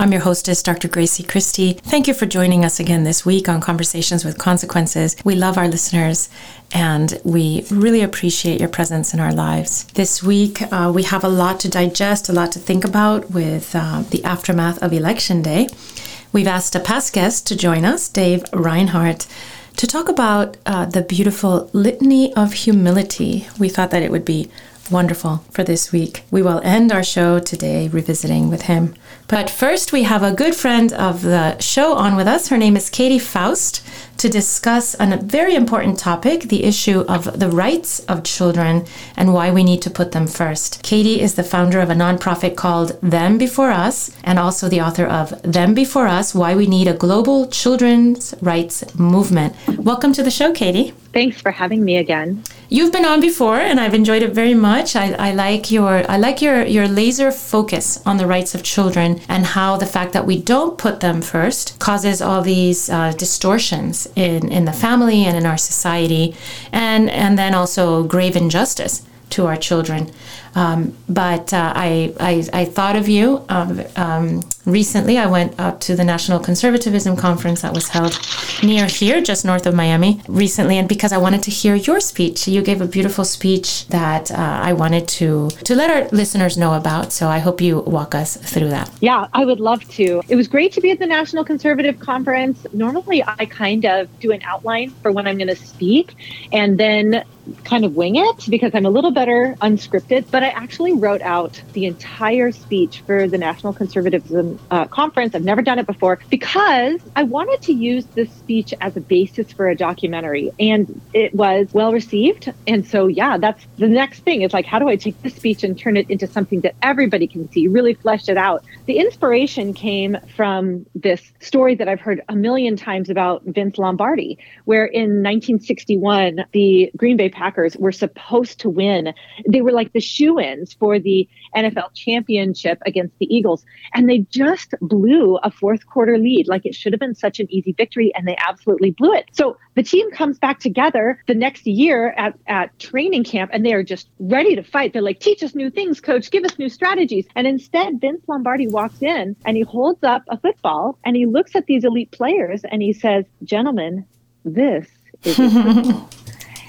I'm your hostess, Dr. Grazie Christie. Thank you for joining us again this week on Conversations with Consequences. We love our listeners and we really appreciate your presence in our lives. This week, uh, we have a lot to digest, a lot to think about with uh, the aftermath of Election Day. We've asked a past guest to join us, Dave Reinhard to talk about uh, the beautiful litany of humility. We thought that it would be wonderful for this week. We will end our show today revisiting with him. But first, we have a good friend of the show on with us. Her name is Katie Faust to discuss a very important topic the issue of the rights of children and why we need to put them first. Katie is the founder of a nonprofit called Them Before Us and also the author of Them Before Us Why We Need a Global Children's Rights Movement. Welcome to the show, Katie. Thanks for having me again. You've been on before, and I've enjoyed it very much. I, I, like your I like your your laser focus on the rights of children and how the fact that we don't put them first causes all these uh, distortions in in the family and in our society, and and then also grave injustice to our children. Um, but uh, I, I, I thought of you um, um, recently. I went up to the National Conservatism Conference that was held near here, just north of Miami, recently, and because I wanted to hear your speech, you gave a beautiful speech that uh, I wanted to to let our listeners know about. So I hope you walk us through that. Yeah, I would love to. It was great to be at the National Conservative Conference. Normally, I kind of do an outline for when I'm going to speak, and then kind of wing it because I'm a little better unscripted. But I actually wrote out the entire speech for the National Conservatism uh, Conference. I've never done it before because I wanted to use this speech as a basis for a documentary, and it was well received. And so, yeah, that's the next thing. It's like, how do I take this speech and turn it into something that everybody can see, really flesh it out? The inspiration came from this story that I've heard a million times about Vince Lombardi, where in 1961, the Green Bay Packers were supposed to win. They were like the shoe ins for the NFL championship against the Eagles. And they just blew a fourth quarter lead. Like it should have been such an easy victory, and they absolutely blew it. So the team comes back together the next year at, at training camp, and they are just ready to fight. They're like, teach us new things, coach, give us new strategies. And instead, Vince Lombardi walks in and he holds up a football and he looks at these elite players and he says, Gentlemen, this is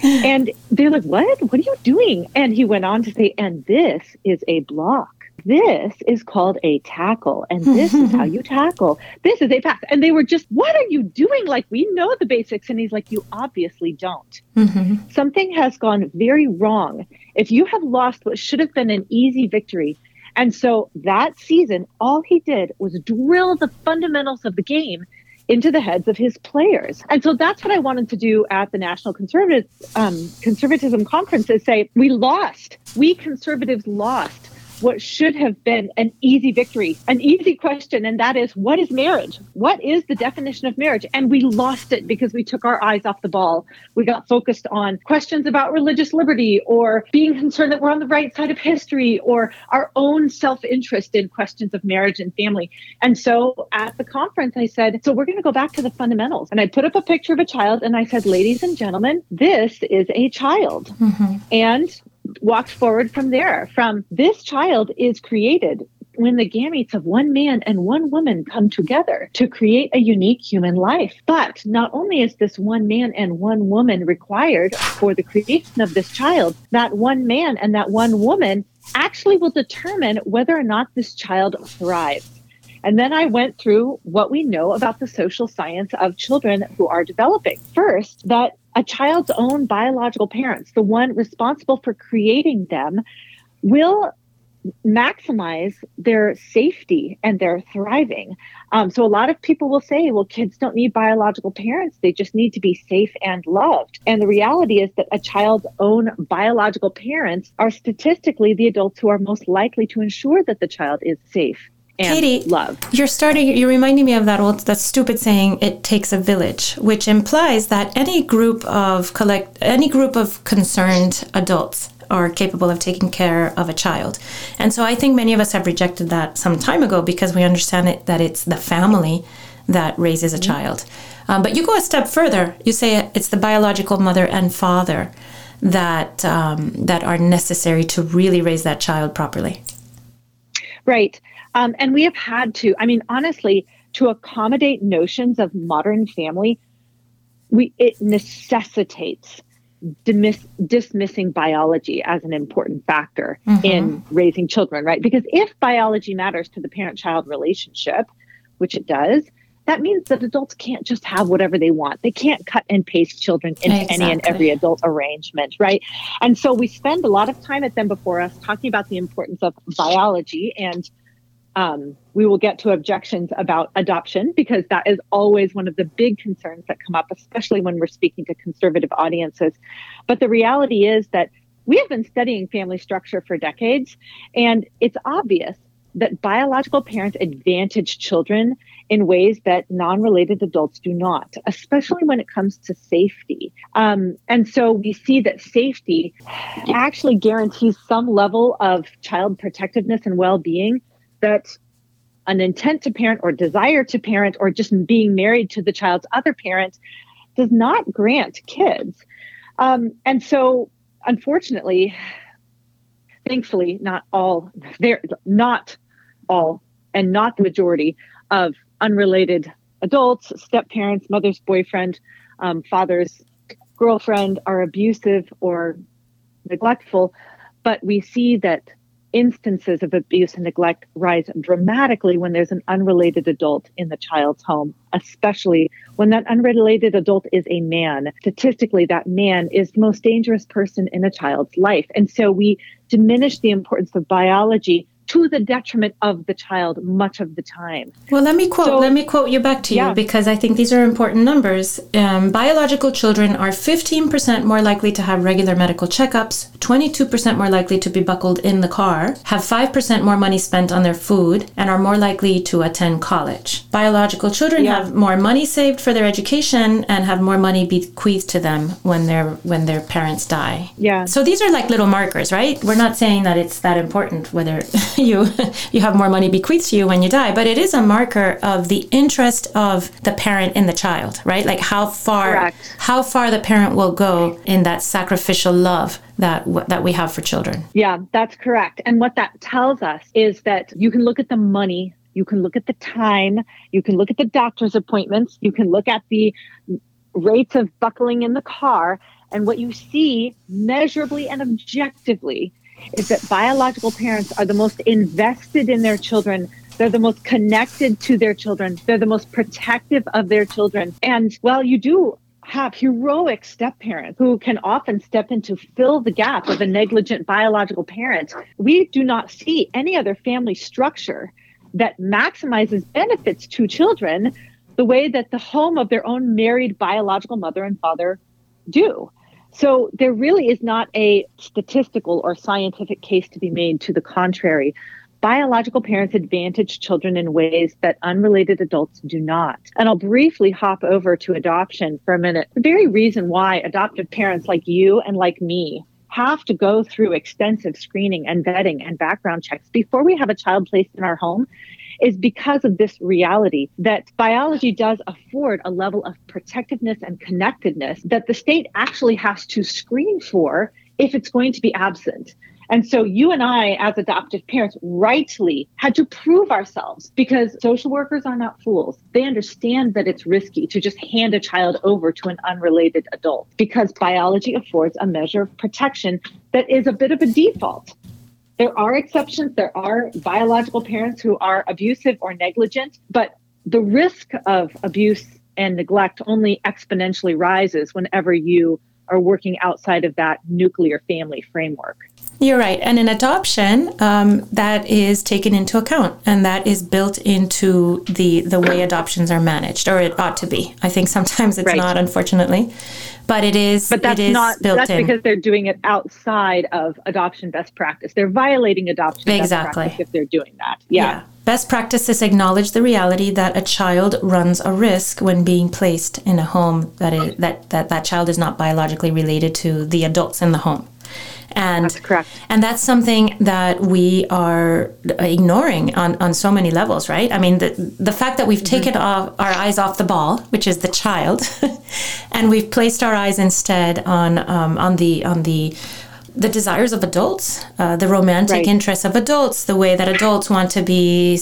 and they're like, What? What are you doing? And he went on to say, And this is a block. This is called a tackle, and this is how you tackle. This is a pass. And they were just, What are you doing? Like, we know the basics. And he's like, You obviously don't. Mm-hmm. Something has gone very wrong. If you have lost what should have been an easy victory, and so that season, all he did was drill the fundamentals of the game into the heads of his players. And so that's what I wanted to do at the National Conservative um, Conservatism Conference is say, we lost. We conservatives lost what should have been an easy victory, an easy question, and that is what is marriage? What is the definition of marriage? And we lost it because we took our eyes off the ball. We got focused on questions about religious liberty or being concerned that we're on the right side of history or our own self interest in questions of marriage and family. And so at the conference, I said, So we're going to go back to the fundamentals. And I put up a picture of a child and I said, Ladies and gentlemen, this is a child. Mm-hmm. And walked forward from there. From this child is created when the gametes of one man and one woman come together to create a unique human life. But not only is this one man and one woman required for the creation of this child, that one man and that one woman actually will determine whether or not this child thrives. And then I went through what we know about the social science of children who are developing. First, that a child's own biological parents, the one responsible for creating them, will maximize their safety and their thriving. Um, so a lot of people will say, well, kids don't need biological parents. They just need to be safe and loved. And the reality is that a child's own biological parents are statistically the adults who are most likely to ensure that the child is safe and Katie, love. You're starting. You're reminding me of that old, that stupid saying, "It takes a village," which implies that any group of collect, any group of concerned adults are capable of taking care of a child. And so I think many of us have rejected that some time ago because we understand it, that it's the family that raises a mm-hmm. child. Um, but you go a step further. You say it's the biological mother and father that um, that are necessary to really raise that child properly. Right. Um, and we have had to, I mean, honestly, to accommodate notions of modern family, we it necessitates dismiss, dismissing biology as an important factor mm-hmm. in raising children, right? Because if biology matters to the parent-child relationship, which it does, that means that adults can't just have whatever they want. They can't cut and paste children into exactly. any and every adult arrangement, right? And so we spend a lot of time at them before us talking about the importance of biology and um, we will get to objections about adoption because that is always one of the big concerns that come up, especially when we're speaking to conservative audiences. But the reality is that we have been studying family structure for decades, and it's obvious that biological parents advantage children in ways that non related adults do not, especially when it comes to safety. Um, and so we see that safety actually guarantees some level of child protectiveness and well being that an intent to parent or desire to parent or just being married to the child's other parent does not grant kids. Um, and so, unfortunately, thankfully, not all, there, not all, and not the majority of unrelated adults, step parents, mother's boyfriend, um, father's girlfriend are abusive or neglectful. But we see that instances of abuse and neglect rise dramatically when there's an unrelated adult in the child's home, especially when that unrelated adult is a man. Statistically, that man is the most dangerous person in a child's life. And so we diminish the importance of biology to the detriment of the child much of the time. Well, let me quote. So, let me quote you back to you yeah. because I think these are important numbers. Um, biological children are 15% more likely to have regular medical checkups, 22% more likely to be buckled in the car, have 5% more money spent on their food, and are more likely to attend college. Biological children yeah. have more money saved for their education and have more money bequeathed to them when their when their parents die. Yeah. So these are like little markers, right? We're not saying that it's that important whether you you have more money bequeathed to you when you die, but it is a marker of the interest of the parent in the child, right? Like how far Correct. how far the parent will go in that sacrificial love that that we have for children. Yeah, that's correct. And what that tells us is that you can look at the money you can look at the time, you can look at the doctor's appointments, you can look at the rates of buckling in the car, and what you see measurably and objectively is that biological parents are the most invested in their children. They're the most connected to their children. They're the most protective of their children. And while you do have heroic step parents who can often step in to fill the gap of a negligent biological parent, we do not see any other family structure that maximizes benefits to children the way that the home of their own married biological mother and father do. So there really is not a statistical or scientific case to be made to the contrary. Biological parents advantage children in ways that unrelated adults do not. And I'll briefly hop over to adoption for a minute. The very reason why adoptive parents like you and like me have to go through extensive screening and vetting and background checks before we have a child placed in our home is because of this reality that biology does afford a level of protectiveness and connectedness that the state actually has to screen for if it's going to be absent. And so you and I, as adoptive parents, rightly had to prove ourselves because social workers are not fools. They understand that it's risky to just hand a child over to an unrelated adult because biology affords a measure of protection that is a bit of a default. There are exceptions. There are biological parents who are abusive or negligent, but the risk of abuse and neglect only exponentially rises whenever you are working outside of that nuclear family framework. You're right. And in adoption, um, that is taken into account and that is built into the, the way adoptions are managed, or it ought to be. I think sometimes it's right. not, unfortunately but it is. But that's not. that's in. because they're doing it outside of adoption best practice. They're violating adoption exactly. if they're doing that. Yeah. yeah. Best practices acknowledge the reality that a child runs a risk when being placed in a home that is, that, that that child is not biologically related to the adults in the home. And that's correct. And that's something that we are ignoring on, on so many levels, right? I mean, the, the fact that we've mm-hmm. taken off our eyes off the ball, which is the child, and we've placed our eyes instead on um, on the on the the desires of adults, uh, the romantic right. interests of adults, the way that adults want to be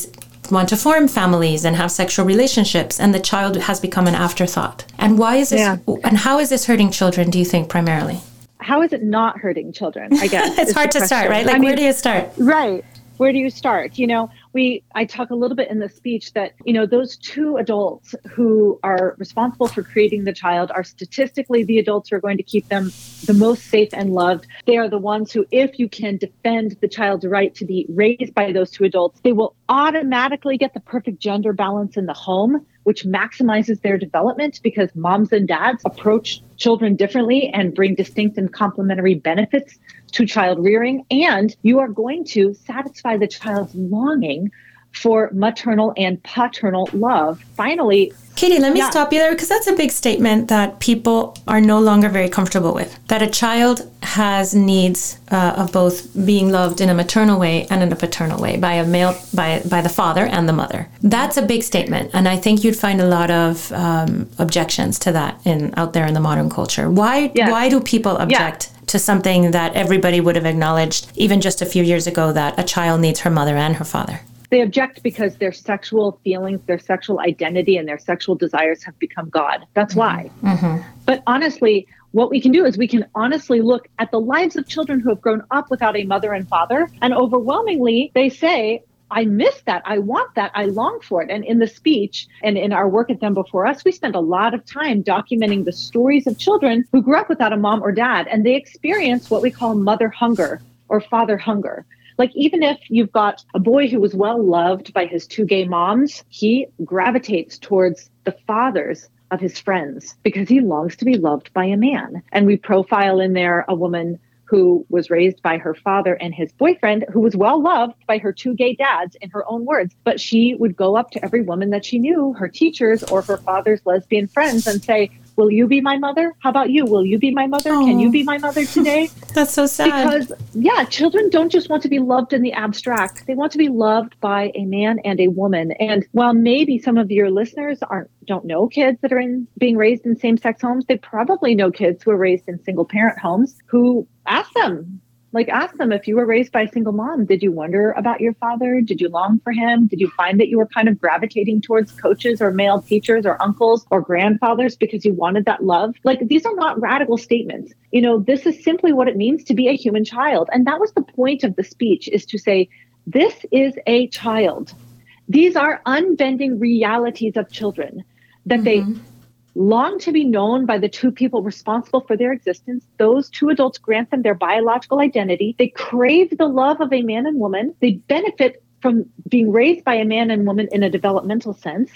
want to form families and have sexual relationships and the child has become an afterthought. And why is this yeah. and how is this hurting children do you think primarily? How is it not hurting children? I guess it's hard to start, right? Like I mean, where do you start? Right where do you start you know we i talk a little bit in the speech that you know those two adults who are responsible for creating the child are statistically the adults who are going to keep them the most safe and loved they are the ones who if you can defend the child's right to be raised by those two adults they will automatically get the perfect gender balance in the home which maximizes their development because moms and dads approach children differently and bring distinct and complementary benefits to child rearing, and you are going to satisfy the child's longing for maternal and paternal love. Finally, Katie, let me yeah. stop you there because that's a big statement that people are no longer very comfortable with. That a child has needs uh, of both being loved in a maternal way and in a paternal way by a male, by by the father and the mother. That's a big statement, and I think you'd find a lot of um, objections to that in out there in the modern culture. Why? Yeah. Why do people object? Yeah to something that everybody would have acknowledged even just a few years ago that a child needs her mother and her father. They object because their sexual feelings, their sexual identity, and their sexual desires have become God. That's why. Mm-hmm. mm-hmm. But honestly, what we can do is we can honestly look at the lives of children who have grown up without a mother and father. And overwhelmingly, they say, I miss that. I want that. I long for it. And in the speech and in our work at Them Before Us, we spend a lot of time documenting the stories of children who grew up without a mom or dad and they experience what we call mother hunger or father hunger. Like, even if you've got a boy who was well loved by his two gay moms, he gravitates towards the fathers of his friends because he longs to be loved by a man. And we profile in there a woman who was raised by her father and his boyfriend, who was well loved by her two gay dads, in her own words. But she would go up to every woman that she knew, her teachers or her father's lesbian friends, and say, Will you be my mother? How about you? Will you be my mother? Can you oh. be my mother today? That's so sad. Because, yeah, children don't just want to be loved in the abstract. They want to be loved by a man and a woman. And while maybe some of your listeners aren't don't know kids that are in being raised in same-sex homes, they probably know kids who are raised in single parent homes who ask them like ask them if you were raised by a single mom did you wonder about your father? Did you long for him? Did you find that you were kind of gravitating towards coaches or male teachers or uncles or grandfathers because you wanted that love? Like these are not radical statements. You know this is simply what it means to be a human child. And that was the point of the speech is to say this is a child. These are unbending realities of children that mm-hmm. they long to be known by the two people responsible for their existence. Those two adults grant them their biological identity. They crave the love of a man and woman. They benefit from being raised by a man and woman in a developmental sense.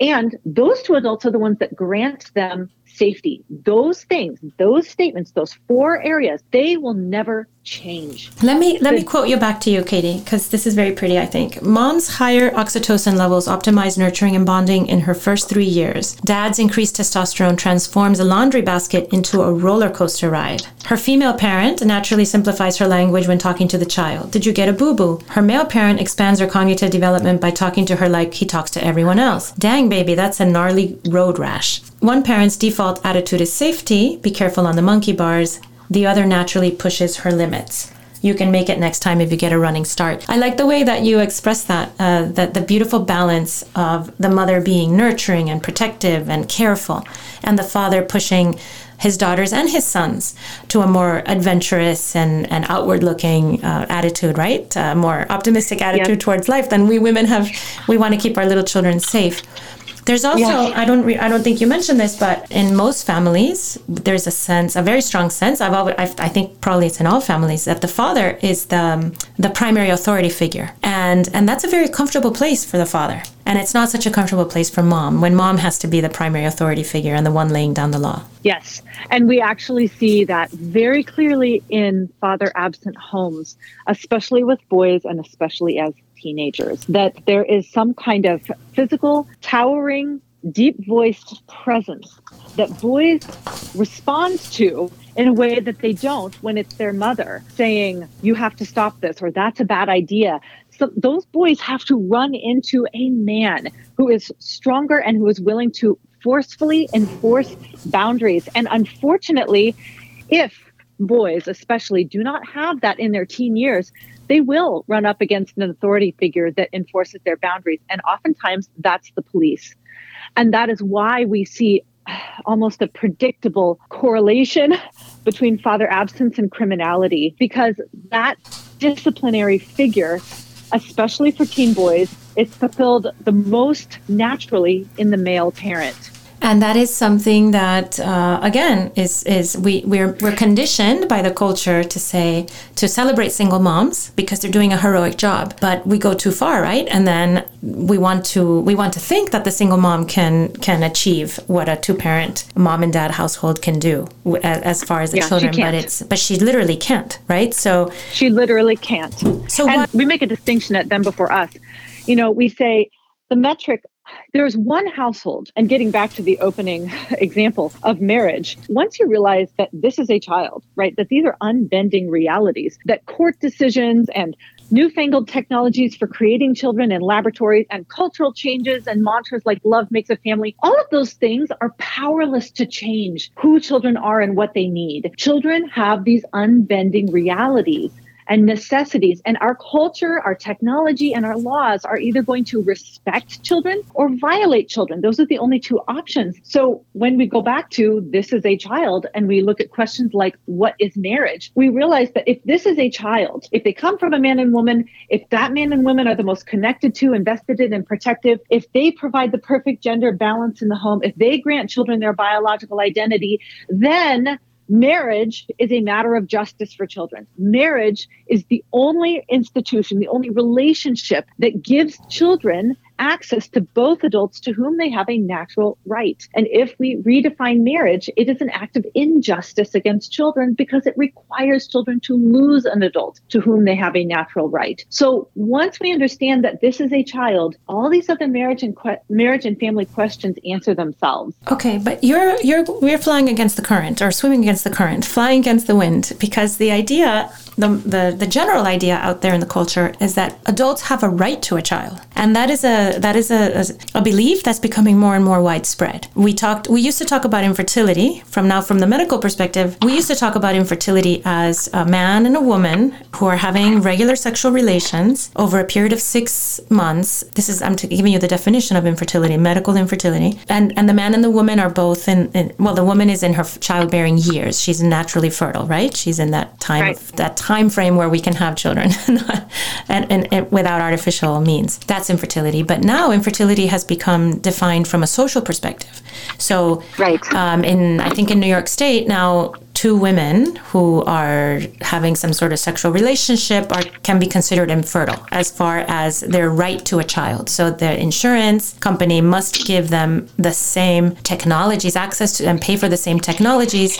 And those two adults are the ones that grant them safety. Those things, those statements, those four areas, they will never change. Let me let me quote you back to you, Katie, because this is very pretty. I think mom's higher oxytocin levels optimize nurturing and bonding in her first three years. Dad's increased testosterone transforms a laundry basket into a roller coaster ride. Her female parent naturally simplifies her language when talking to the child. Did you get a boo boo? Her male parent expands her cognitive development by talking to her like he talks to everyone else. Dang, baby, that's a gnarly road rash. One parent's default attitude is safety, be careful on the monkey bars, the other naturally pushes her limits. You can make it next time if you get a running start. I like the way that you express that, uh, that the beautiful balance of the mother being nurturing and protective and careful, and the father pushing his daughters and his sons to a more adventurous and, and outward looking uh, attitude, right? A more optimistic attitude yep. towards life than we women have. We want to keep our little children safe. There's also yeah. I don't re, I don't think you mentioned this, but in most families there's a sense, a very strong sense. I've always I've, i think probably it's in all families that the father is the um, the primary authority figure, and and that's a very comfortable place for the father. And it's not such a comfortable place for mom when mom has to be the primary authority figure and the one laying down the law. Yes. And we actually see that very clearly in father absent homes, especially with boys and especially as teenagers, that there is some kind of physical, towering, deep voiced presence that boys respond to in a way that they don't when it's their mother saying, You have to stop this, or that's a bad idea. So those boys have to run into a man who is stronger and who is willing to forcefully enforce boundaries. And unfortunately, if boys, especially, do not have that in their teen years, they will run up against an authority figure that enforces their boundaries. And oftentimes that's the police. And that is why we see almost a predictable correlation between father absence and criminality because that disciplinary figure, especially for teen boys, is fulfilled the most naturally in the male parent and that is something that uh, again is is we we're we're conditioned by the culture to say to celebrate single moms because they're doing a heroic job. But we go too far right? And then we want to we want to think that the single mom can can achieve what a two parent mom and dad household can do as, far as the yeah, children but it's but she literally can't right? So she literally can't. So what, we make a distinction at them before us. You know we say the metric there's one household, and getting back to the opening example of marriage, once you realize that this is a child, right, that these are unbending realities, that court decisions and newfangled technologies for creating children in laboratories and cultural changes and mantras like love makes a family, all of those things are powerless to change who children are and what they need. Children have these unbending realities and necessities. And our culture, our technology, and our laws are either going to respect children or violate children. Those are the only two options. So when we go back to this is a child and we look at questions like what is marriage, we realize that if this is a child, if they come from a man and woman, if that man and woman are the most connected to, invested in, and protective, if they provide the perfect gender balance in the home, if they grant children their biological identity, then Marriage is a matter of justice for children. Marriage is the only institution, the only relationship that gives children access to both adults to whom they have a natural right. And if we redefine marriage, it is an act of injustice against children because it requires children to lose an adult to whom they have a natural right. So once we understand that this is a child, all these other marriage and que- marriage and family questions answer themselves. Okay, but you're you're we're flying against the current or swimming against the current, flying against the wind because the idea the, the, the general idea out there in the culture is that adults have a right to a child. And that is a that is a, a, belief that's becoming more and more widespread. We talked we used to talk about infertility from now from the medical perspective. We used to talk about infertility as a man and a woman who are having regular sexual relations over a period of 6 months. This is I'm giving you the definition of infertility, medical infertility. And and the man and the woman are both in, in well the woman is in her childbearing years. She's naturally fertile, right? She's in that time right. of that time frame where we can have children and, and, and, without artificial means. That's infertility. But now infertility has become defined from a social perspective. So, right. Um, in I think in New York State now two women who are having some sort of sexual relationship are can be considered infertile as far as their right to a child. So the insurance company must give them the same technologies, access to and pay for the same technologies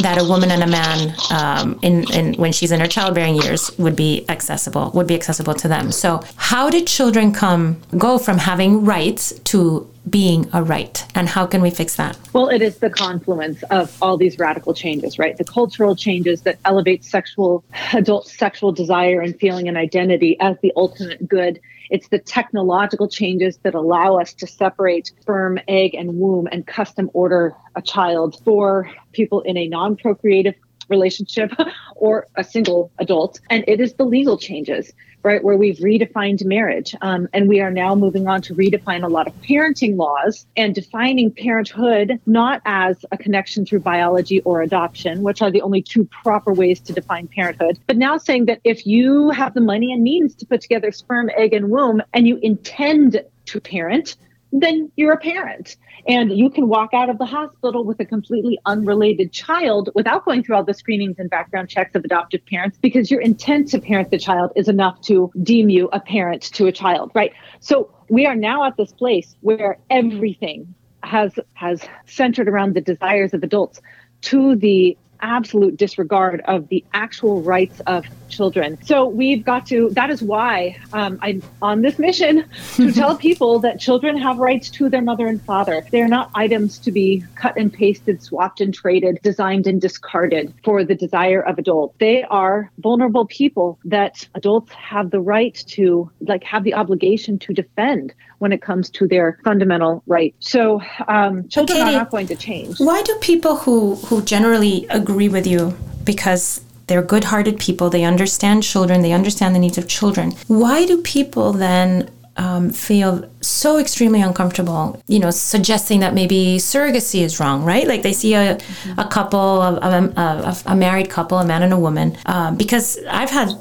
that a woman and a man um, in, in when she's in her childbearing years would be accessible would be accessible to them. So how did children come go from having rights to being a right and how can we fix that? Well it is the confluence of all these radical changes right? The cultural changes that elevate sexual adult sexual desire and feeling and identity as the ultimate good. It's the technological changes that allow us to separate sperm egg and womb and custom order a child for people in a non-procreative relationship or a single adult and it is the legal changes right, where we've redefined marriage. Um, and we are now moving on to redefine a lot of parenting laws and defining parenthood not as a connection through biology or adoption, which are the only two proper ways to define parenthood, but now saying that if you have the money and means to put together sperm, egg, and womb and you intend to parent, then you're a parent. And you can walk out of the hospital with a completely unrelated child without going through all the screenings and background checks of adoptive parents because your intent to parent the child is enough to deem you a parent to a child, right? So we are now at this place where everything has has centered around the desires of adults to the absolute disregard of the actual rights of children. So we've got to, that is why um, I'm on this mission to tell people that children have rights to their mother and father. They're not items to be cut and pasted, swapped and traded, designed and discarded for the desire of adults. They are vulnerable people that adults have the right to, like, have the obligation to defend when it comes to their fundamental right. So um, children Katie, are not going to change. Why do people who, who generally agree with you because they're good hearted people. They understand children. They understand the needs of children. Why do people then um, feel so extremely uncomfortable, you know, suggesting that maybe surrogacy is wrong, right? Like they see a, a couple, a, a, a, married couple, a man and a woman, um, because I've had,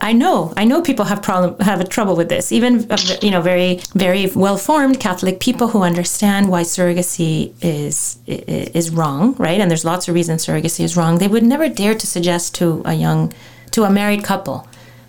I know, I know people have problem, have a trouble with this. Even you know, very, very well-formed Catholic people who understand why surrogacy is is wrong, right? And there's lots of reasons surrogacy is wrong. They would never dare to suggest to a young, to a married couple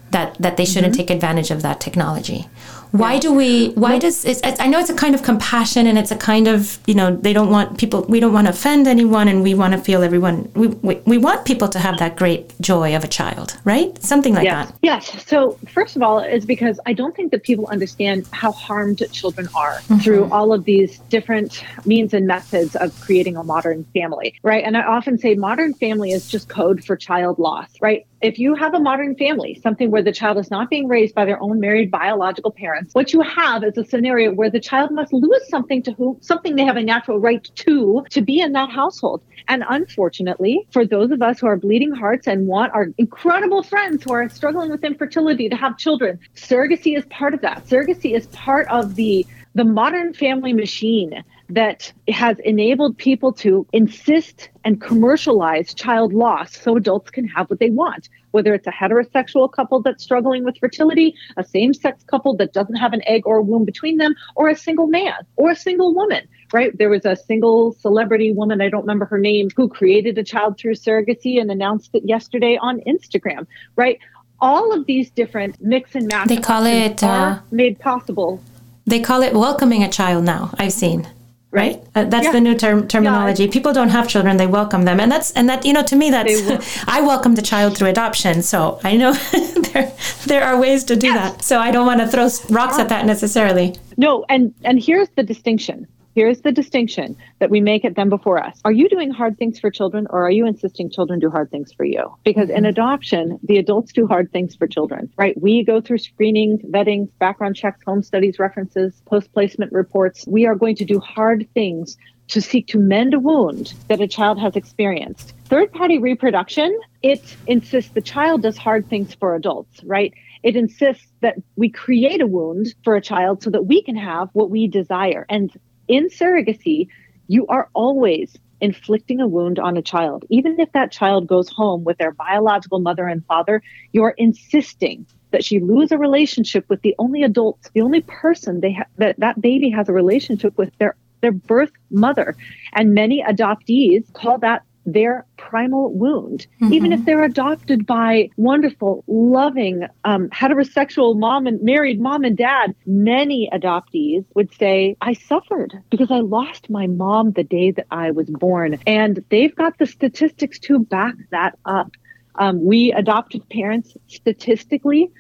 that that they shouldn't mm-hmm. take advantage of that technology why do we why does it's, i know it's a kind of compassion and it's a kind of you know they don't want people we don't want to offend anyone and we want to feel everyone we, we, we want people to have that great joy of a child right? Something like yes. that. Yes. So first of all is because i don't think that people understand how harmed children are mm-hmm. through all of these different means and methods of creating a modern family right? And i often say modern family is just code for child loss right if you have a modern family, something where the child is not being raised by their own married biological parents, what you have is a scenario where the child must lose something to whom something they have a natural right to to be in that household. And unfortunately, for those of us who are bleeding hearts and want our incredible friends who are struggling with infertility to have children, surrogacy is part of that. Surrogacy is part of the the modern family machine that has enabled people to insist and commercialize child loss so adults can have what they want, whether it's a heterosexual couple that's struggling with fertility, a same sex couple that doesn't have an egg or a womb between them, or a single man or a single woman, right? There was a single celebrity woman, I don't remember her name, who created a child through surrogacy and announced it yesterday on Instagram, right? All of these different mix and match they call it uh, made possible. They call it welcoming a child now. I've seen right? Uh, that's yeah. the new term terminology. Yeah. people don't have children they welcome them. And that's and that you know to me that's i welcome the child through adoption so i know there there are ways to do yes. that. So i don't want to throw rocks at that necessarily. No and and here's the distinction Here's the distinction that we make at them before us. Are you doing hard things for children or are you insisting children do hard things for you? Because in mm-hmm. adoption, the adults do hard things for children, right? We go through screening, vetting, background checks, home studies, references, post placement reports. We are going to do hard things to seek to mend a wound that a child has experienced. Third party reproduction, it insists the child does hard things for adults, right? It insists that we create a wound for a child so that we can have what we desire. And in surrogacy, you are always inflicting a wound on a child. Even if that child goes home with their biological mother and father, you're insisting that she lose a relationship with the only adult, the only person they ha- that that baby has a relationship with their their birth mother. And many adoptees call that their primal wound, mm-hmm. even if they're adopted by wonderful, loving, um, heterosexual mom and married mom and dad. Many adoptees would say, I suffered because I lost my mom the day that I was born. And they've got the statistics to back that up. Um, we adopted parents statistically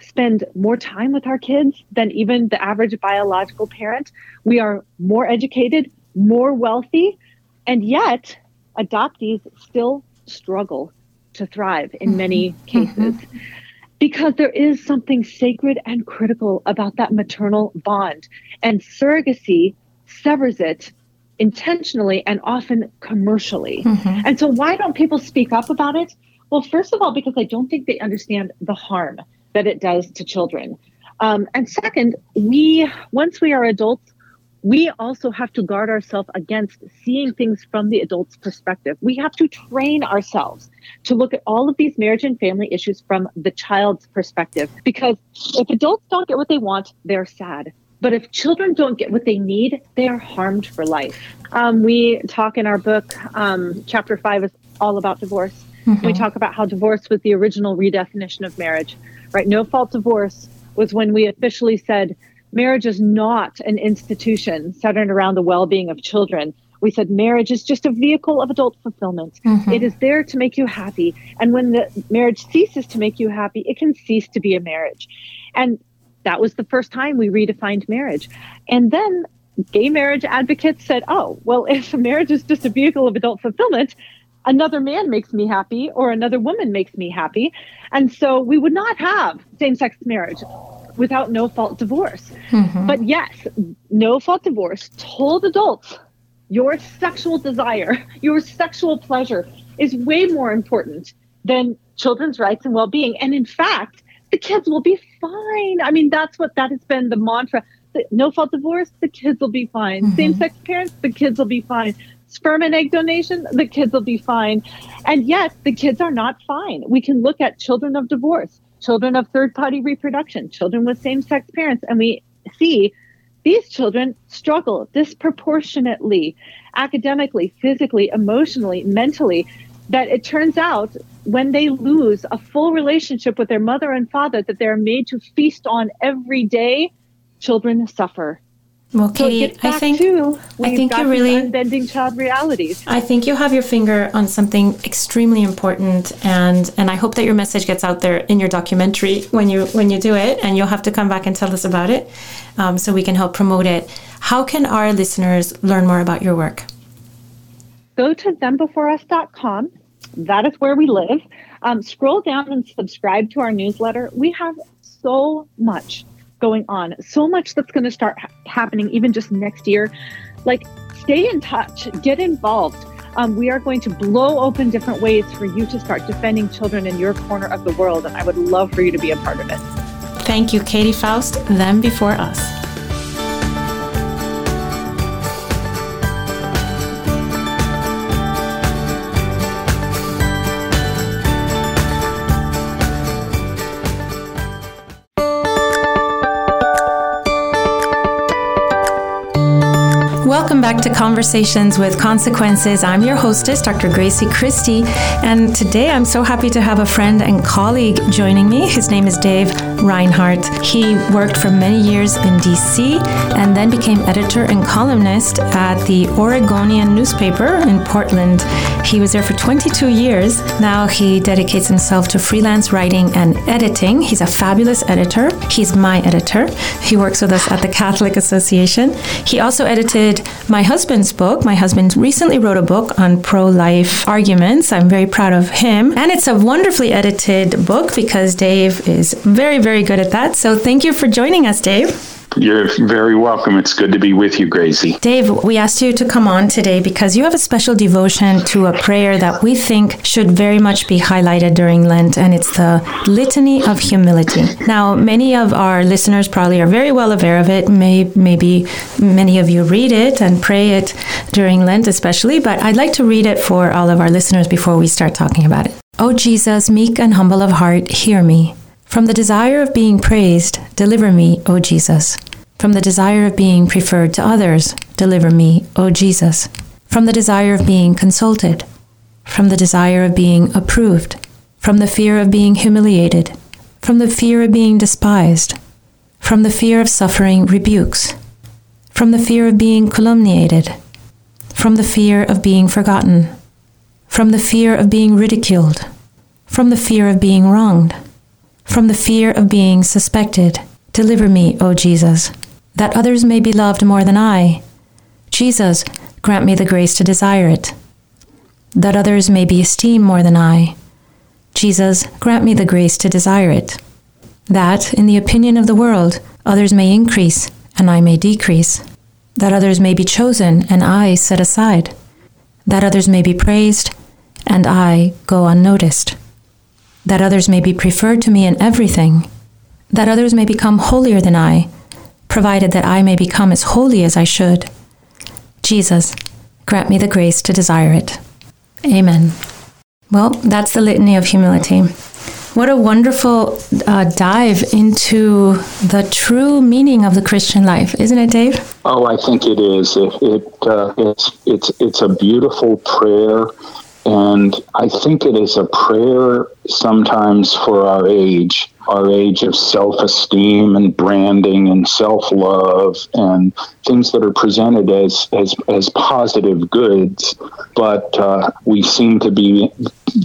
spend more time with our kids than even the average biological parent. We are more educated, more wealthy, and yet adoptees still struggle to thrive in mm-hmm. many cases mm-hmm. because there is something sacred and critical about that maternal bond. And surrogacy severs it intentionally and often commercially. Mm-hmm. And so, why don't people speak up about it? Well, first of all, because I don't think they understand the harm that it does to children. Um, and second, we, once we are adults, we also have to guard ourselves against seeing things from the adult's perspective. We have to train ourselves to look at all of these marriage and family issues from the child's perspective. Because if adults don't get what they want, they're sad. But if children don't get what they need, they are harmed for life. Um, we talk in our book, um, chapter five is all about divorce. Mm-hmm. We talk about how divorce was the original redefinition of marriage, right? No fault divorce was when we officially said marriage is not an institution centered around the well being of children. We said marriage is just a vehicle of adult fulfillment. Mm-hmm. It is there to make you happy. And when the marriage ceases to make you happy, it can cease to be a marriage. And that was the first time we redefined marriage. And then gay marriage advocates said, oh, well, if marriage is just a vehicle of adult fulfillment, another man makes me happy or another woman makes me happy. And so we would not have same sex marriage without no fault divorce. Mm-hmm. But yes, no fault divorce told adults your sexual desire, your sexual pleasure is way more important than children's rights and well being. And in fact, the kids will be fine. I mean, that's what that has been the mantra. No fault divorce, the kids will be fine. Mm-hmm. Same sex parents, the kids will be fine. Sperm and egg donation, the kids will be fine. And yet, the kids are not fine. We can look at children of divorce, children of third party reproduction, children with same sex parents, and we see these children struggle disproportionately academically, physically, emotionally, mentally. That it turns out when they lose a full relationship with their mother and father that they're made to feast on every day, children suffer. Well, Katie, so I think I think you really unbending child realities. I think you have your finger on something extremely important, and and I hope that your message gets out there in your documentary when you when you do it, and you'll have to come back and tell us about it, um, so we can help promote it. How can our listeners learn more about your work? Go to thembeforeus.com. That is where we live. Um, scroll down and subscribe to our newsletter. We have so much going on, so much that's going to start ha- happening even just next year. Like, stay in touch, get involved. Um, we are going to blow open different ways for you to start defending children in your corner of the world, and I would love for you to be a part of it. Thank you, Katie Faust, Them Before Us. Welcome back to Conversations with Consequences. I'm your hostess, Dr. Grazie Christie, and today I'm so happy to have a friend and colleague joining me. His name is Dave Reinhard. He worked for many years in DC and then became editor and columnist at the Oregonian newspaper in Portland. He was there for 22 years. Now he dedicates himself to freelance writing and editing. He's a fabulous editor. He's my editor. He works with us at the Catholic Association. He also edited my husband's book. My husband recently wrote a book on pro life arguments. I'm very proud of him. And it's a wonderfully edited book because Dave is very, very good at that. So thank you for joining us, Dave. You're very welcome. It's good to be with you, Grazie. Dave, we asked you to come on today because you have a special devotion to a prayer that we think should very much be highlighted during Lent, and it's the Litany of Humility. Now, many of our listeners probably are very well aware of it. May, maybe many of you read it and pray it during Lent, especially, but I'd like to read it for all of our listeners before we start talking about it. O Jesus, meek and humble of heart, hear me. From the desire of being praised, deliver me, O Jesus. From the desire of being preferred to others, deliver me, O Jesus. From the desire of being consulted, from the desire of being approved, from the fear of being humiliated, from the fear of being despised, from the fear of suffering rebukes, from the fear of being calumniated, from the fear of being forgotten, from the fear of being ridiculed, from the fear of being wronged, from the fear of being suspected. Deliver me, O Jesus that others may be loved more than I. Jesus, grant me the grace to desire it. That others may be esteemed more than I. Jesus, grant me the grace to desire it. That, in the opinion of the world, others may increase and I may decrease. That others may be chosen and I set aside. That others may be praised and I go unnoticed. That others may be preferred to me in everything. That others may become holier than I provided that I may become as holy as I should. Jesus, grant me the grace to desire it. Amen. Well, that's the litany of humility. What a wonderful uh, dive into the true meaning of the Christian life, isn't it, Dave? Oh, I think it is. It, it uh, it's it's it's a beautiful prayer, and I think it is a prayer sometimes for our age our age of self esteem and branding and self love and things that are presented as, as, as positive goods. But uh, we seem to be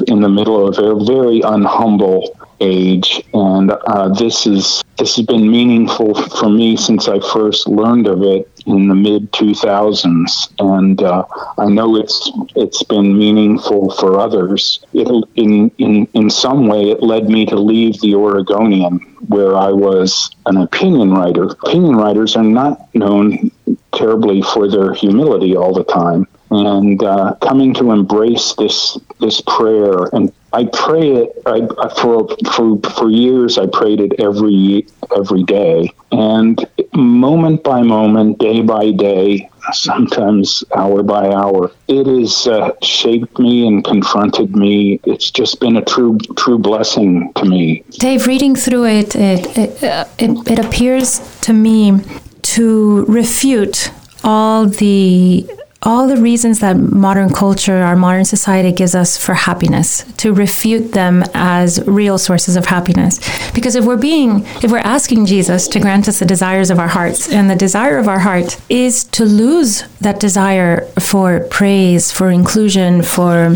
in the middle of a very unhumble age, and uh, this is this has been meaningful for me since I first learned of it in the mid 2000s, and uh, I know it's it's been meaningful for others. It, in in in some way, it led me to leave the Oregonian, where I was an opinion writer. Opinion writers are not known terribly for their humility all the time and uh, coming to embrace this this prayer and I pray it I, for for for years. I prayed it every every day, and moment by moment, day by day, sometimes hour by hour, it has uh, shaped me and confronted me. It's just been a true true blessing to me. Dave, reading through it, it it, uh, it, it appears to me to refute all the all the reasons that modern culture, our modern society gives us for happiness, to refute them as real sources of happiness. Because if we're being, if we're asking Jesus to grant us the desires of our hearts, and the desire of our heart is to lose that desire for praise, for inclusion, for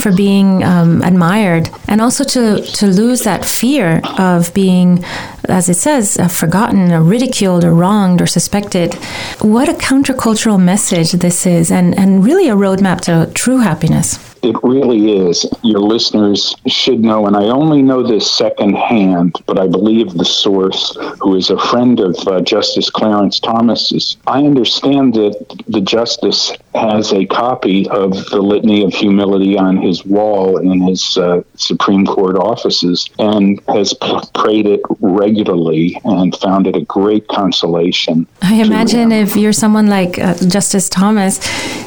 for being um, admired, and also to to lose that fear of being as it says, uh, forgotten or ridiculed or wronged or suspected. What a countercultural message this is, and, and really a roadmap to true happiness. It really is. Your listeners should know, and I only know this secondhand, but I believe the source, who is a friend of uh, Justice Clarence Thomas's. I understand that the justice has a copy of the Litany of Humility on his wall in his uh, Supreme Court offices and has prayed it regularly and found it a great consolation. I imagine if you're someone like uh, Justice Thomas,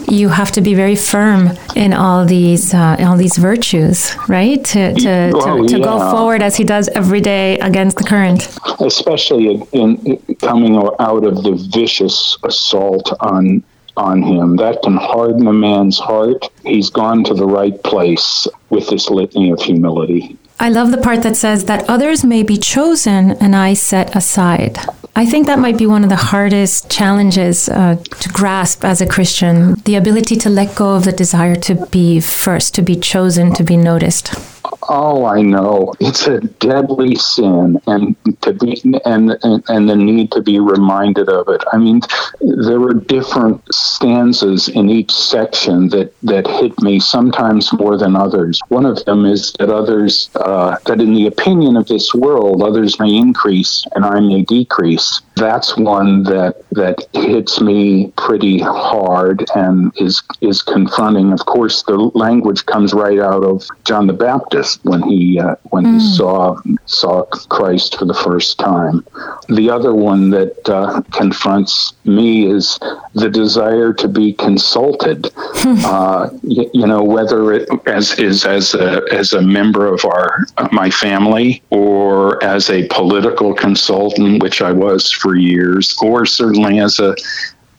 you have to be very firm in all these uh, all these virtues, right? To to, oh, to, to yeah. go forward as he does every day against the current. Especially in, in coming out of the vicious assault on on him. That can harden a man's heart. He's gone to the right place with this litany of humility. I love the part that says that others may be chosen and I set aside. I think that might be one of the hardest challenges uh, to grasp as a Christian the ability to let go of the desire to be first, to be chosen, to be noticed. Oh, I know. It's a deadly sin, and to be and, and and the need to be reminded of it. I mean, there were different stanzas in each section that that hit me sometimes more than others. One of them is that others uh, that in the opinion of this world, others may increase and I may decrease. That's one that that hits me pretty hard and is is confronting. Of course, the language comes right out of John the Baptist when he uh, when mm. he saw saw Christ for the first time. The other one that uh, confronts me is the desire to be consulted. uh, you, you, know, whether it as is as a as a member of our my family or as a political consultant, which I was for years, or certainly as a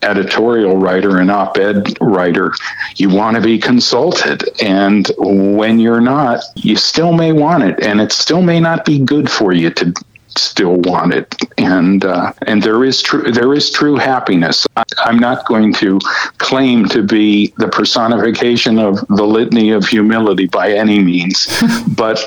editorial writer and op ed writer, you want to be consulted. And when you're not, you still may want it, and it still may not be good for you to still want it. And uh, and there is true there is true happiness. I, i'm not going to claim to be the personification of the litany of humility by any means but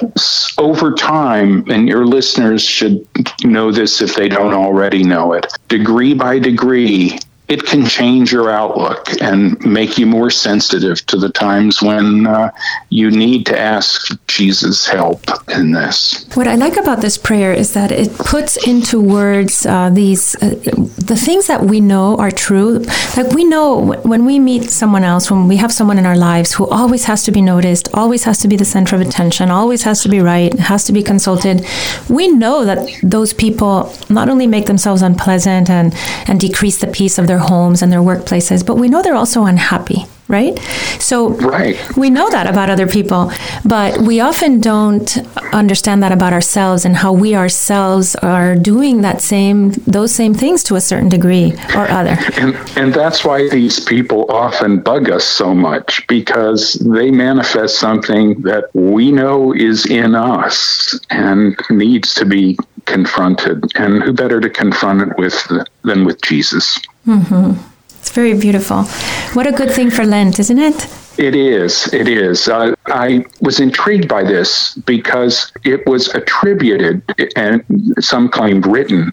over time and your listeners should know this if they don't already know it degree by degree it can change your outlook and make you more sensitive to the times when uh, you need to ask Jesus' help in this. What I like about this prayer is that it puts into words uh, these uh, the things that we know are true. Like we know when we meet someone else, when we have someone in our lives who always has to be noticed, always has to be the center of attention, always has to be right, has to be consulted. We know that those people not only make themselves unpleasant and and decrease the peace of their their homes and their workplaces, but we know they're also unhappy. right? So right. we know that about other people, but we often don't understand that about ourselves and how we ourselves are doing that same those same things to a certain degree or other. And and that's why these people often bug us so much because they manifest something that we know is in us and needs to be confronted. And who better to confront it with than with Jesus? Mm-hmm. It's very beautiful. What a good thing for Lent, isn't it? It is. It is. Uh, I was intrigued by this because it was attributed, and some claimed written,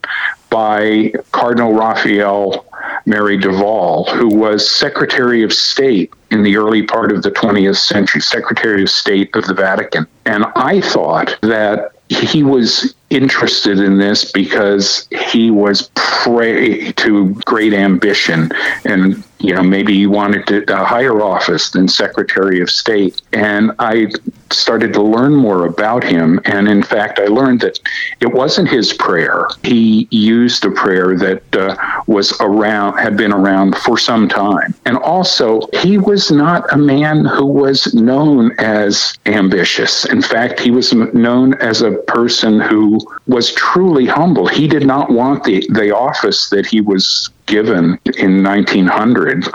by Cardinal Raphael Mary Duval, who was Secretary of State in the early part of the 20th century, Secretary of State of the Vatican. And I thought that he was interested in this because he was prey to great ambition and you know maybe he wanted a higher office than secretary of state. And i started to learn more about him. And in fact i learned that it wasn't his prayer. He used a prayer that uh, was around had been around for some time. And also he was not a man who was known as ambitious. In fact he was known as a person who was truly humble. He did not want the, the office that he was given in 1900.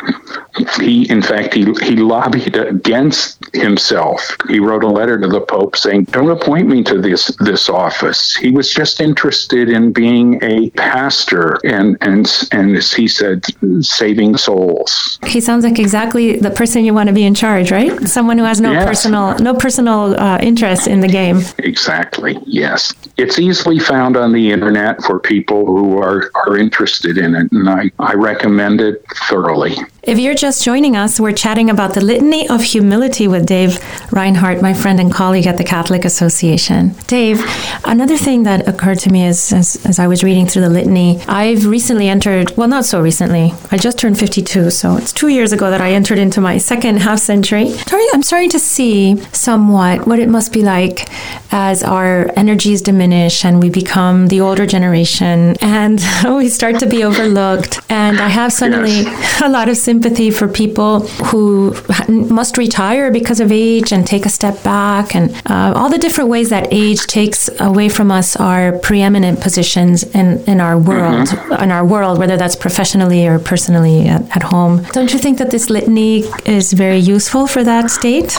He, in fact, he, he lobbied against himself. He wrote a letter to the Pope saying, "Don't appoint me to this this office." He was just interested in being a pastor and and and as he said, saving souls. He sounds like exactly the person you want to be in charge, right? Someone who has no yes. personal no personal uh, interest in the game. Exactly. Yes, it's easily found on the internet for people who are are interested in it, and I I, I recommend it thoroughly. If you're just joining us, we're chatting about the Litany of Humility with Dave Reinhard, my friend and colleague at the Catholic Association. Dave, another thing that occurred to me is, as, as I was reading through the Litany, I've recently entered, well, not so recently, I just turned 52, so it's two years ago that I entered into my second half century. I'm starting to see somewhat what it must be like as our energies diminish and we become the older generation and we start to be overlooked. And I have suddenly yes. a lot of sympathy for people who must retire because of age and take a step back, and uh, all the different ways that age takes away from us our preeminent positions in, in our world, mm-hmm. in our world, whether that's professionally or personally at, at home. Don't you think that this litany is very useful for that state?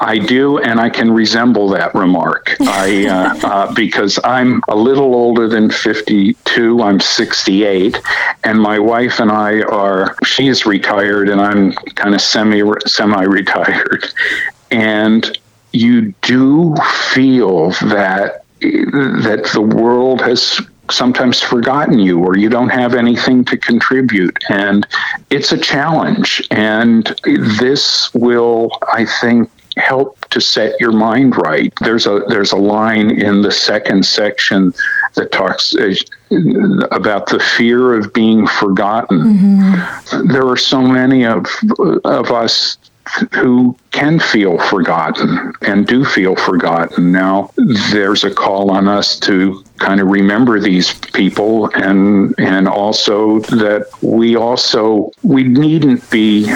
I do, and I can resemble that remark. I uh, uh, because I'm a little older than 52. I'm 68, and my wife and I are. She is retired, and I'm kind of semi semi retired, and you do feel that that the world has sometimes forgotten you or you don't have anything to contribute and it's a challenge and this will i think help to set your mind right. There's a there's a line in the second section that talks uh, about the fear of being forgotten. Mm-hmm. There are so many of of us who can feel forgotten and do feel forgotten. Now, there's a call on us to kind of remember these people and and also that we also we needn't be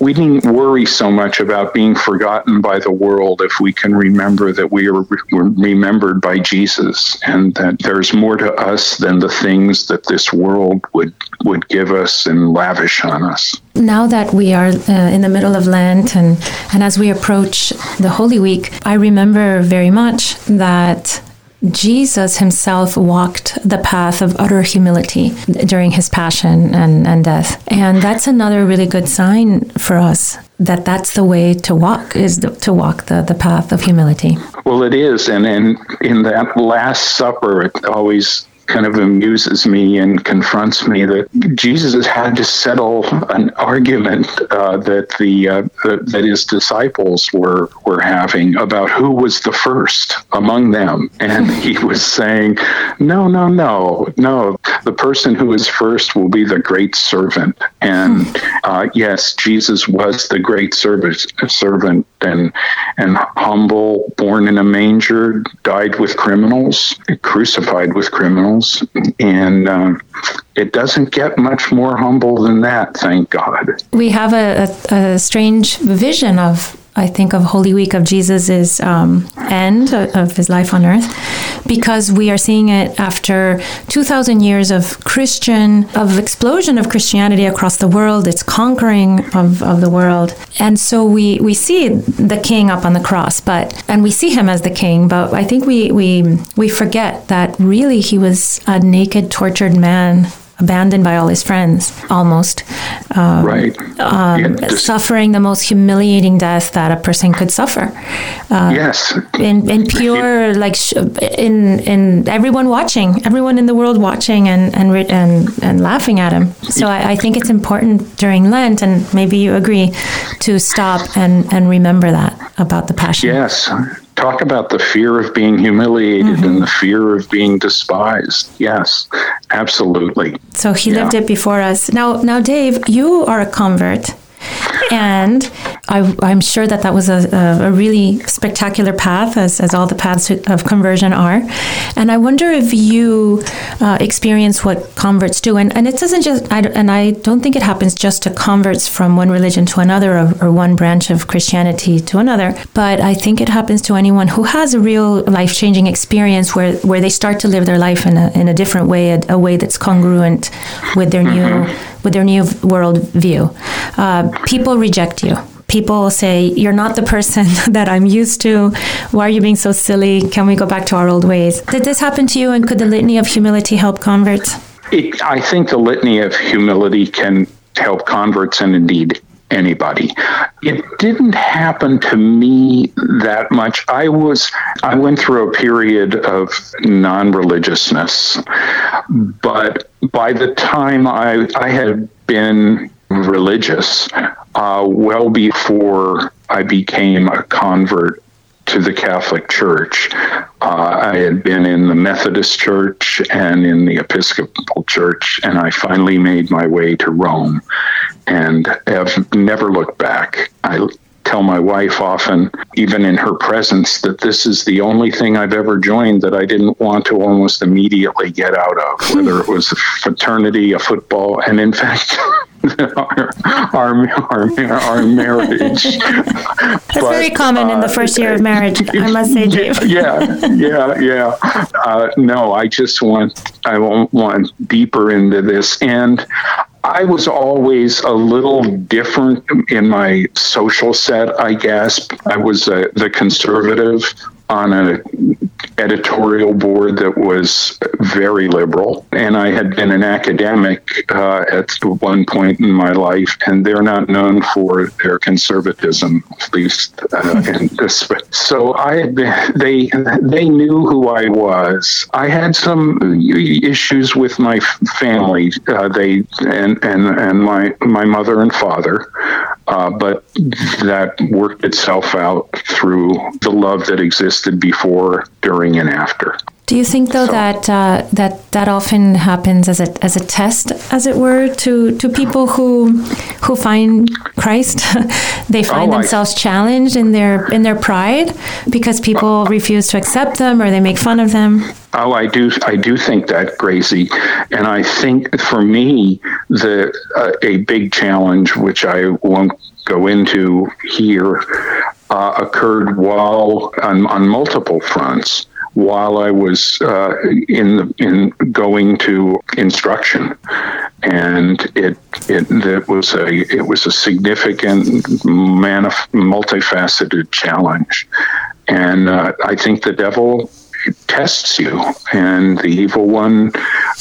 we needn't worry so much about being forgotten by the world if we can remember that we are remembered by Jesus and that there's more to us than the things that this world would would give us and lavish on us. Now that we are uh, in the middle of Lent and and as we approach the Holy Week, I remember very much that Jesus himself walked the path of utter humility during his passion and, and death. And that's another really good sign for us that that's the way to walk is to walk the, the path of humility. Well, it is. And, in in that Last Supper, it always kind of amuses me and confronts me that Jesus has had to settle an argument uh, that the uh, that his disciples were were having about who was the first among them, and he was saying, "No, no, no, no. The person who is first will be the great servant." And uh, yes, Jesus was the great service, servant and and humble, born in a manger, died with criminals, crucified with criminals miles, and um, it doesn't get much more humble than that. Thank God. We have a, a, a strange vision of I think of Holy Week of Jesus' um, end of his life on earth because we are seeing it after 2,000 years of Christian, of explosion of Christianity across the world, its conquering of, of the world. And so we, we see the king up on the cross, but, and we see him as the king, but I think we, we, we forget that really he was a naked, tortured man abandoned by all his friends, almost. Um, right. Um, yeah, suffering the most humiliating death that a person could suffer. Uh, yes. In, in pure, like, in in everyone watching, everyone in the world watching and and and, and laughing at him. So I, I think it's important during Lent, and maybe you agree, to stop and and remember that about the passion. Yes talk about the fear of being humiliated mm-hmm. and the fear of being despised. Yes, absolutely. So he yeah. lived it before us. Now, now, Dave, you are a convert and I, am sure that that was a, a, really spectacular path, as, as all the paths of conversion are. And I wonder if you uh, experience what converts do. And, and it doesn't just, I, and I don't think it happens just to converts from one religion to another or, or one branch of Christianity to another, but I think it happens to anyone who has a real life changing experience where, where they start to live their life in a, in a different way, a, a way that's congruent with their mm-hmm. new with their new world view. Uh, people reject you. People say, You're not the person that I'm used to. Why are you being so silly? Can we go back to our old ways? Did this happen to you? And could the litany of humility help converts? It, I think the litany of humility can help converts and indeed anybody. It didn't happen to me that much. I was I went through a period of non-religiousness, but by the time I I had been religious uh, well before I became a convert to the Catholic Church. Uh, I had been in the Methodist Church and in the Episcopal Church, and I finally made my way to Rome and have never looked back. I tell my wife often, even in her presence, that this is the only thing I've ever joined that I didn't want to almost immediately get out of, whether it was a fraternity, a football, and in fact, our, our, our, our marriage. That's but, very common uh, in the first year of marriage, I must say, Dave. yeah, yeah, yeah. Uh, no, I just want, I want deeper into this. And I was always a little different in my social set, I guess. I was uh, the conservative on an editorial board that was very liberal. And I had been an academic uh, at one point in my life, and they're not known for their conservatism, at least uh, in this. So I had they they knew who I was. I had some issues with my family. Uh, they and and and my my mother and father. Uh, but that worked itself out through the love that existed before, during, and after. Do you think, though, so, that uh, that that often happens as a as a test, as it were, to to people who who find Christ? they find oh, themselves I, challenged in their in their pride because people refuse to accept them or they make fun of them. Oh, I do. I do think that, Grazie, and I think for me, the uh, a big challenge, which I won't go into here, uh, occurred while on, on multiple fronts while I was uh, in in going to instruction, and it it, it was a it was a significant, manif- multifaceted challenge, and uh, I think the devil tests you, and the evil one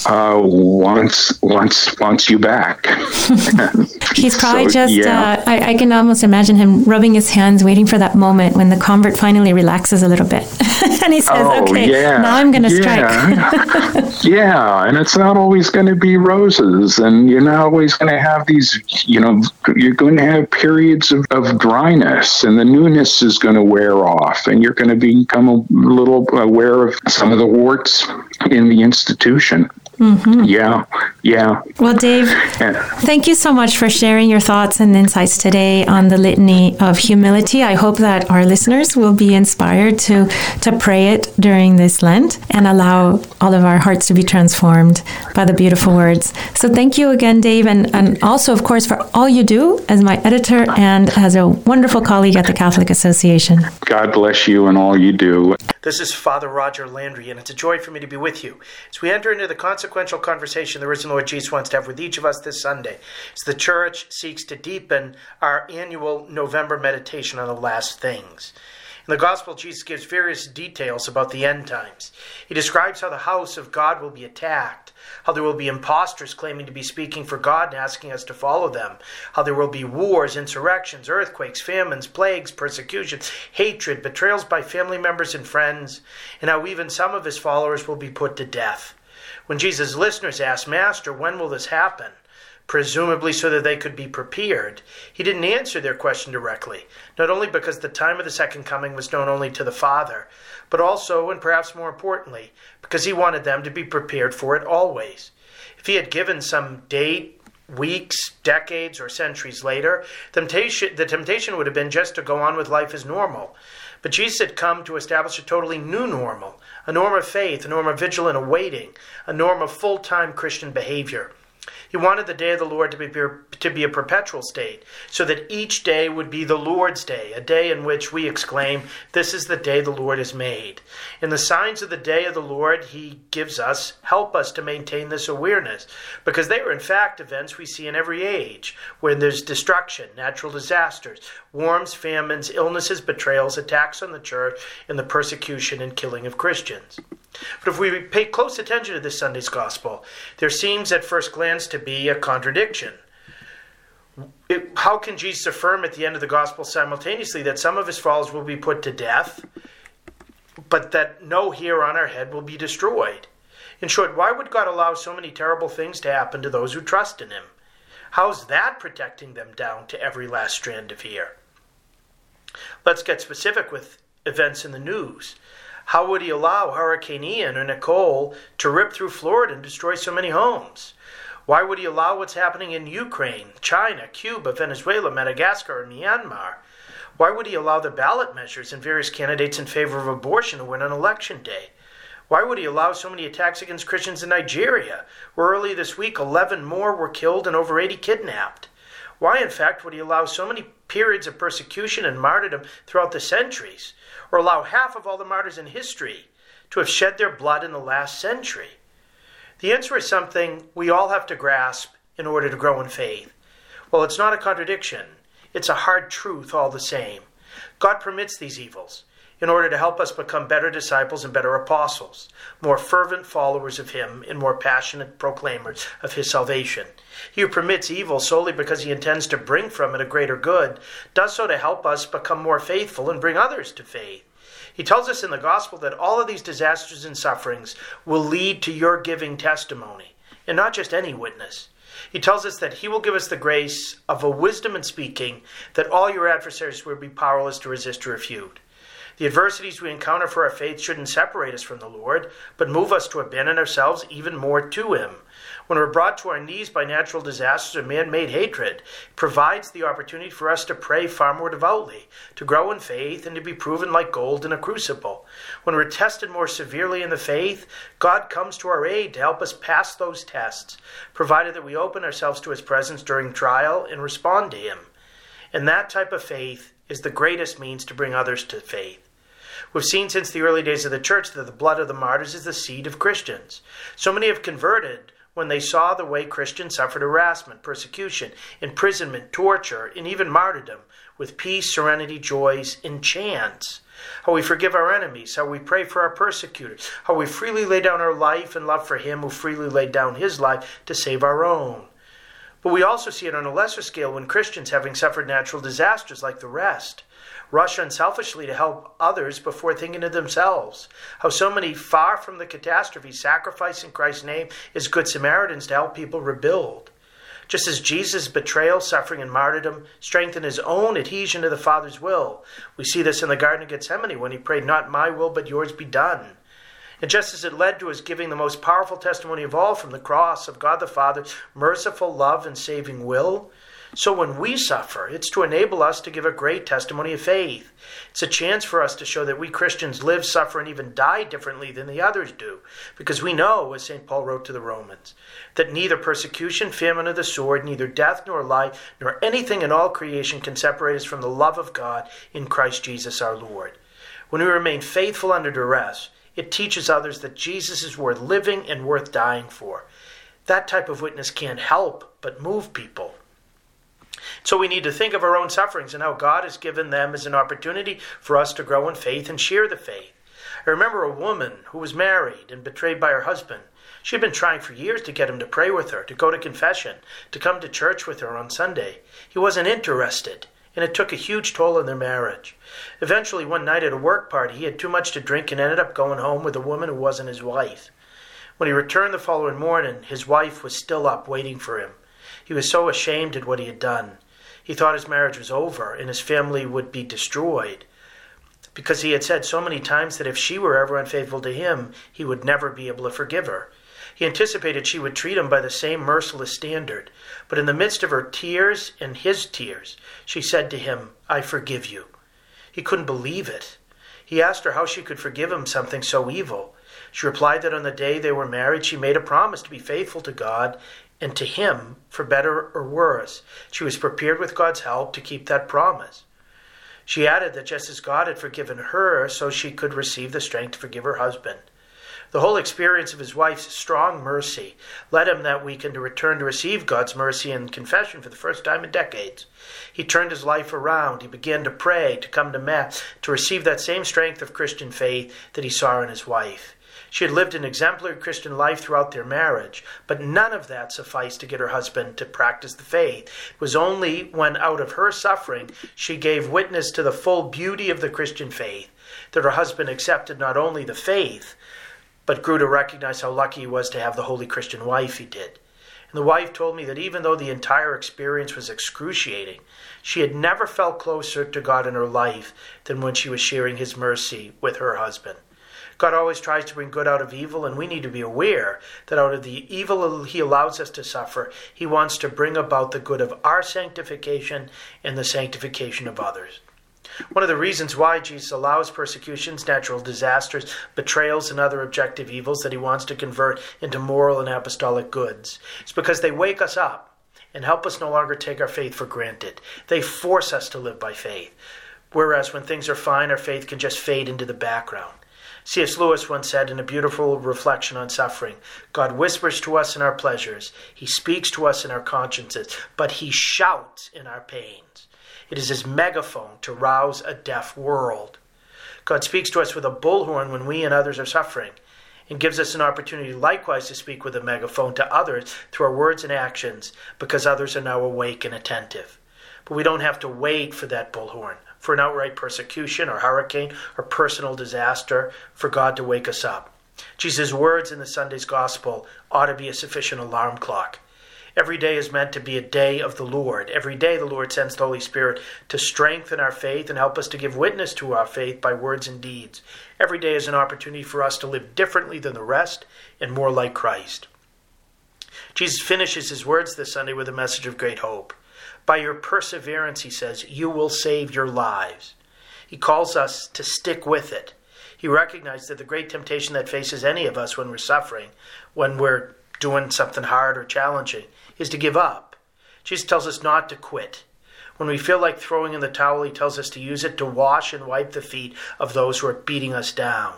uh, wants wants wants you back. He's probably so, just. Yeah. Uh, I, I, can almost imagine him rubbing his hands, waiting for that moment when the convert finally relaxes a little bit, and he says, oh, "Okay, yeah. now I'm going to yeah. strike." yeah, and it's not always going to be roses, and you're not always going to have these. You know, you're going to have periods of, of dryness, and the newness is going to wear off, and you're going to become a little aware of some of the warts in the institution. Mm-hmm. Yeah, yeah. Well, Dave, thank you so much for sharing your thoughts and insights today on the litany of humility. I hope that our listeners will be inspired to to pray it during this Lent and allow all of our hearts to be transformed by the beautiful words. So, thank you again, Dave, and, and also, of course, for all you do as my editor and as a wonderful colleague at the Catholic Association. God bless you and all you do. This is Father Roger Landry, and it's a joy for me to be with you as we enter into the consequential conversation the risen Lord Jesus wants to have with each of us this Sunday, as the Church seeks to deepen our annual November meditation on the last things. In the Gospel, Jesus gives various details about the end times. He describes how the house of God will be attacked, how there will be impostors claiming to be speaking for God and asking us to follow them, how there will be wars, insurrections, earthquakes, famines, plagues, persecutions, hatred, betrayals by family members and friends, and how even some of his followers will be put to death. When Jesus' listeners asked, Master, when will this happen? presumably so that they could be prepared. He didn't answer their question directly, not only because the time of the second coming was known only to the Father, but also, and perhaps more importantly, because he wanted them to be prepared for it always. If he had given some date, weeks, decades, or centuries later, temptation, the temptation would have been just to go on with life as normal. But Jesus had come to establish a totally new normal, a norm of faith, a norm of vigilant awaiting, a norm of full time Christian behavior. He wanted the day of the Lord to be, to be a perpetual state, so that each day would be the Lord's day, a day in which we exclaim, This is the day the Lord has made. In the signs of the day of the Lord he gives us help us to maintain this awareness, because they are in fact events we see in every age, when there's destruction, natural disasters, wars, famines, illnesses, betrayals, attacks on the church, and the persecution and killing of Christians. But if we pay close attention to this Sunday's gospel, there seems at first glance to be a contradiction. It, how can Jesus affirm at the end of the gospel simultaneously that some of his followers will be put to death, but that no hair on our head will be destroyed? In short, why would God allow so many terrible things to happen to those who trust in him? How's that protecting them down to every last strand of hair? Let's get specific with events in the news. How would he allow Hurricane Ian or Nicole to rip through Florida and destroy so many homes? Why would he allow what's happening in Ukraine, China, Cuba, Venezuela, Madagascar, and Myanmar? Why would he allow the ballot measures and various candidates in favor of abortion to win on election day? Why would he allow so many attacks against Christians in Nigeria, where early this week 11 more were killed and over 80 kidnapped? Why, in fact, would he allow so many periods of persecution and martyrdom throughout the centuries? Or allow half of all the martyrs in history to have shed their blood in the last century? The answer is something we all have to grasp in order to grow in faith. Well, it's not a contradiction, it's a hard truth all the same. God permits these evils in order to help us become better disciples and better apostles, more fervent followers of Him, and more passionate proclaimers of His salvation. He who permits evil solely because he intends to bring from it a greater good does so to help us become more faithful and bring others to faith. He tells us in the gospel that all of these disasters and sufferings will lead to your giving testimony, and not just any witness. He tells us that he will give us the grace of a wisdom in speaking that all your adversaries will be powerless to resist or refute. The adversities we encounter for our faith shouldn't separate us from the Lord, but move us to abandon ourselves even more to Him. When we're brought to our knees by natural disasters or man made hatred, it provides the opportunity for us to pray far more devoutly, to grow in faith, and to be proven like gold in a crucible. When we're tested more severely in the faith, God comes to our aid to help us pass those tests, provided that we open ourselves to His presence during trial and respond to Him. And that type of faith is the greatest means to bring others to faith. We've seen since the early days of the church that the blood of the martyrs is the seed of Christians. So many have converted when they saw the way Christians suffered harassment, persecution, imprisonment, torture, and even martyrdom with peace, serenity, joys, and chants. How we forgive our enemies, how we pray for our persecutors, how we freely lay down our life in love for Him who freely laid down His life to save our own. But we also see it on a lesser scale when Christians, having suffered natural disasters like the rest, rush unselfishly to help others before thinking of themselves. How so many, far from the catastrophe, sacrifice in Christ's name as good Samaritans to help people rebuild. Just as Jesus' betrayal, suffering, and martyrdom strengthened his own adhesion to the Father's will, we see this in the Garden of Gethsemane when he prayed, Not my will, but yours be done. And just as it led to his giving the most powerful testimony of all from the cross of God the Father's merciful love and saving will, so when we suffer, it's to enable us to give a great testimony of faith. It's a chance for us to show that we Christians live, suffer, and even die differently than the others do, because we know, as St. Paul wrote to the Romans, that neither persecution, famine, or the sword, neither death nor life, nor anything in all creation can separate us from the love of God in Christ Jesus our Lord. When we remain faithful under duress, it teaches others that Jesus is worth living and worth dying for. That type of witness can't help but move people. So we need to think of our own sufferings and how God has given them as an opportunity for us to grow in faith and share the faith. I remember a woman who was married and betrayed by her husband. She had been trying for years to get him to pray with her, to go to confession, to come to church with her on Sunday. He wasn't interested, and it took a huge toll on their marriage. Eventually, one night at a work party, he had too much to drink and ended up going home with a woman who wasn't his wife. When he returned the following morning, his wife was still up waiting for him. He was so ashamed at what he had done. He thought his marriage was over and his family would be destroyed because he had said so many times that if she were ever unfaithful to him, he would never be able to forgive her. He anticipated she would treat him by the same merciless standard. But in the midst of her tears and his tears, she said to him, I forgive you. He couldn't believe it. He asked her how she could forgive him something so evil. She replied that on the day they were married, she made a promise to be faithful to God and to him for better or worse. She was prepared with God's help to keep that promise. She added that just as God had forgiven her, so she could receive the strength to forgive her husband. The whole experience of his wife's strong mercy led him that weekend to return to receive God's mercy and confession for the first time in decades. He turned his life around. He began to pray, to come to Mass, to receive that same strength of Christian faith that he saw in his wife. She had lived an exemplary Christian life throughout their marriage, but none of that sufficed to get her husband to practice the faith. It was only when, out of her suffering, she gave witness to the full beauty of the Christian faith that her husband accepted not only the faith, but grew to recognize how lucky he was to have the holy Christian wife he did. And the wife told me that even though the entire experience was excruciating, she had never felt closer to God in her life than when she was sharing his mercy with her husband. God always tries to bring good out of evil, and we need to be aware that out of the evil He allows us to suffer, He wants to bring about the good of our sanctification and the sanctification of others. One of the reasons why Jesus allows persecutions, natural disasters, betrayals, and other objective evils that he wants to convert into moral and apostolic goods is because they wake us up and help us no longer take our faith for granted. They force us to live by faith. Whereas when things are fine, our faith can just fade into the background. C.S. Lewis once said in a beautiful reflection on suffering God whispers to us in our pleasures, He speaks to us in our consciences, but He shouts in our pains. It is His megaphone to rouse a deaf world. God speaks to us with a bullhorn when we and others are suffering, and gives us an opportunity likewise to speak with a megaphone to others through our words and actions because others are now awake and attentive. But we don't have to wait for that bullhorn for an outright persecution or hurricane or personal disaster for God to wake us up. Jesus' words in the Sunday's gospel ought to be a sufficient alarm clock. Every day is meant to be a day of the Lord. Every day the Lord sends the Holy Spirit to strengthen our faith and help us to give witness to our faith by words and deeds. Every day is an opportunity for us to live differently than the rest and more like Christ. Jesus finishes his words this Sunday with a message of great hope. By your perseverance, he says, you will save your lives. He calls us to stick with it. He recognizes that the great temptation that faces any of us when we're suffering, when we're doing something hard or challenging, is to give up. Jesus tells us not to quit. When we feel like throwing in the towel, he tells us to use it to wash and wipe the feet of those who are beating us down.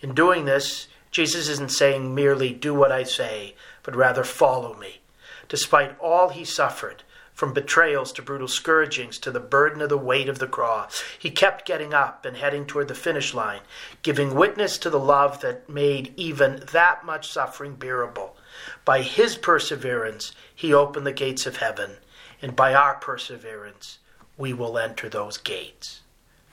In doing this, Jesus isn't saying merely, do what I say, but rather follow me. Despite all he suffered, from betrayals to brutal scourgings to the burden of the weight of the cross. He kept getting up and heading toward the finish line, giving witness to the love that made even that much suffering bearable. By his perseverance, he opened the gates of heaven, and by our perseverance, we will enter those gates.